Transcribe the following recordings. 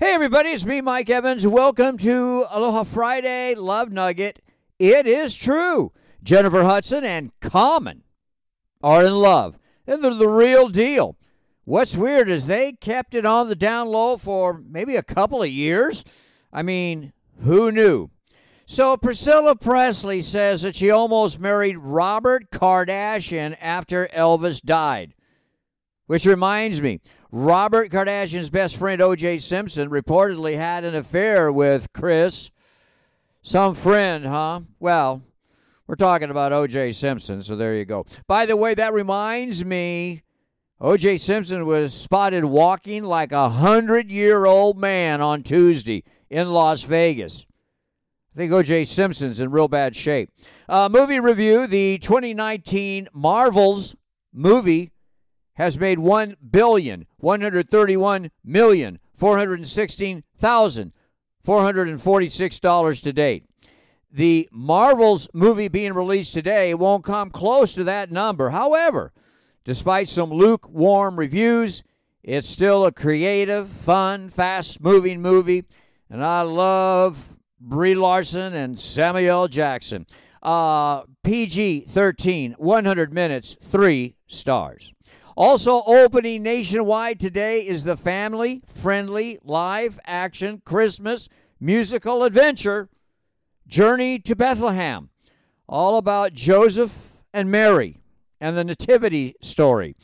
Hey, everybody, it's me, Mike Evans. Welcome to Aloha Friday Love Nugget. It is true. Jennifer Hudson and Common are in love. and They're the real deal. What's weird is they kept it on the down low for maybe a couple of years. I mean, who knew? So Priscilla Presley says that she almost married Robert Kardashian after Elvis died. Which reminds me, Robert Kardashian's best friend, O.J. Simpson, reportedly had an affair with Kris. Some friend, huh? Well, we're talking about O.J. Simpson, so there you go. By the way, that reminds me, O.J. Simpson was spotted walking like a hundred year old man on Tuesday in Las Vegas. I think O.J. Simpson's in real bad shape. Uh, movie review the 2019 Marvels movie has made one billion one hundred thirty-one million four hundred sixteen thousand four hundred forty-six dollars to date. The Marvels movie being released today won't come close to that number. However, despite some lukewarm reviews, it's still a creative, fun, fast-moving movie, and I love Brie Larson and Samuel Jackson. Uh, PG 13, 100 minutes, three stars. Also opening nationwide today is the family friendly live action Christmas musical adventure Journey to Bethlehem. All about Joseph and Mary and the Nativity story.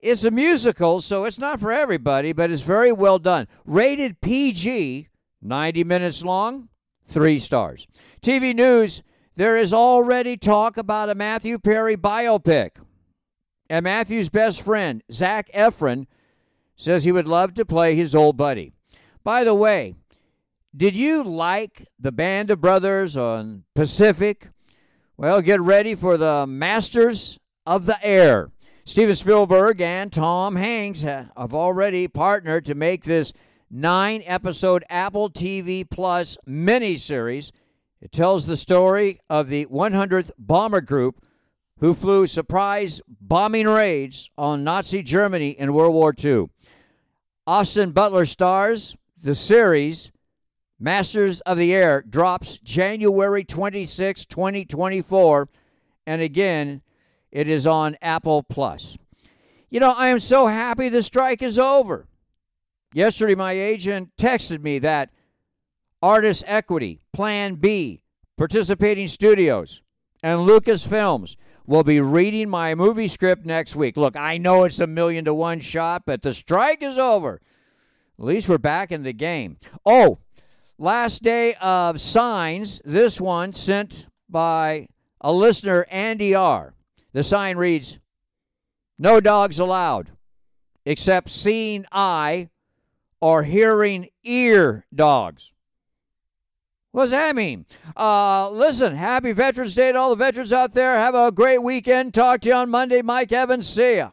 It's a musical, so it's not for everybody, but it's very well done. Rated PG, 90 minutes long, three stars. TV news there is already talk about a Matthew Perry biopic. And Matthew's best friend, Zac Efron, says he would love to play his old buddy. By the way, did you like the Band of Brothers on Pacific? Well, get ready for the Masters of the Air. Steven Spielberg and Tom Hanks have already partnered to make this nine episode Apple TV Plus miniseries. It tells the story of the 100th Bomber Group who flew surprise bombing raids on Nazi Germany in World War II. Austin Butler stars the series Masters of the Air drops January 26, 2024, and again, it is on Apple Plus. You know, I am so happy the strike is over. Yesterday, my agent texted me that Artist Equity, Plan B, participating studios, and Lucasfilms will be reading my movie script next week. Look, I know it's a million to one shot, but the strike is over. At least we're back in the game. Oh, last day of signs. This one sent by a listener, Andy R. The sign reads No dogs allowed, except seeing eye or hearing ear dogs. What does that mean? Uh, listen, happy Veterans Day to all the veterans out there. Have a great weekend. Talk to you on Monday. Mike Evans. See ya.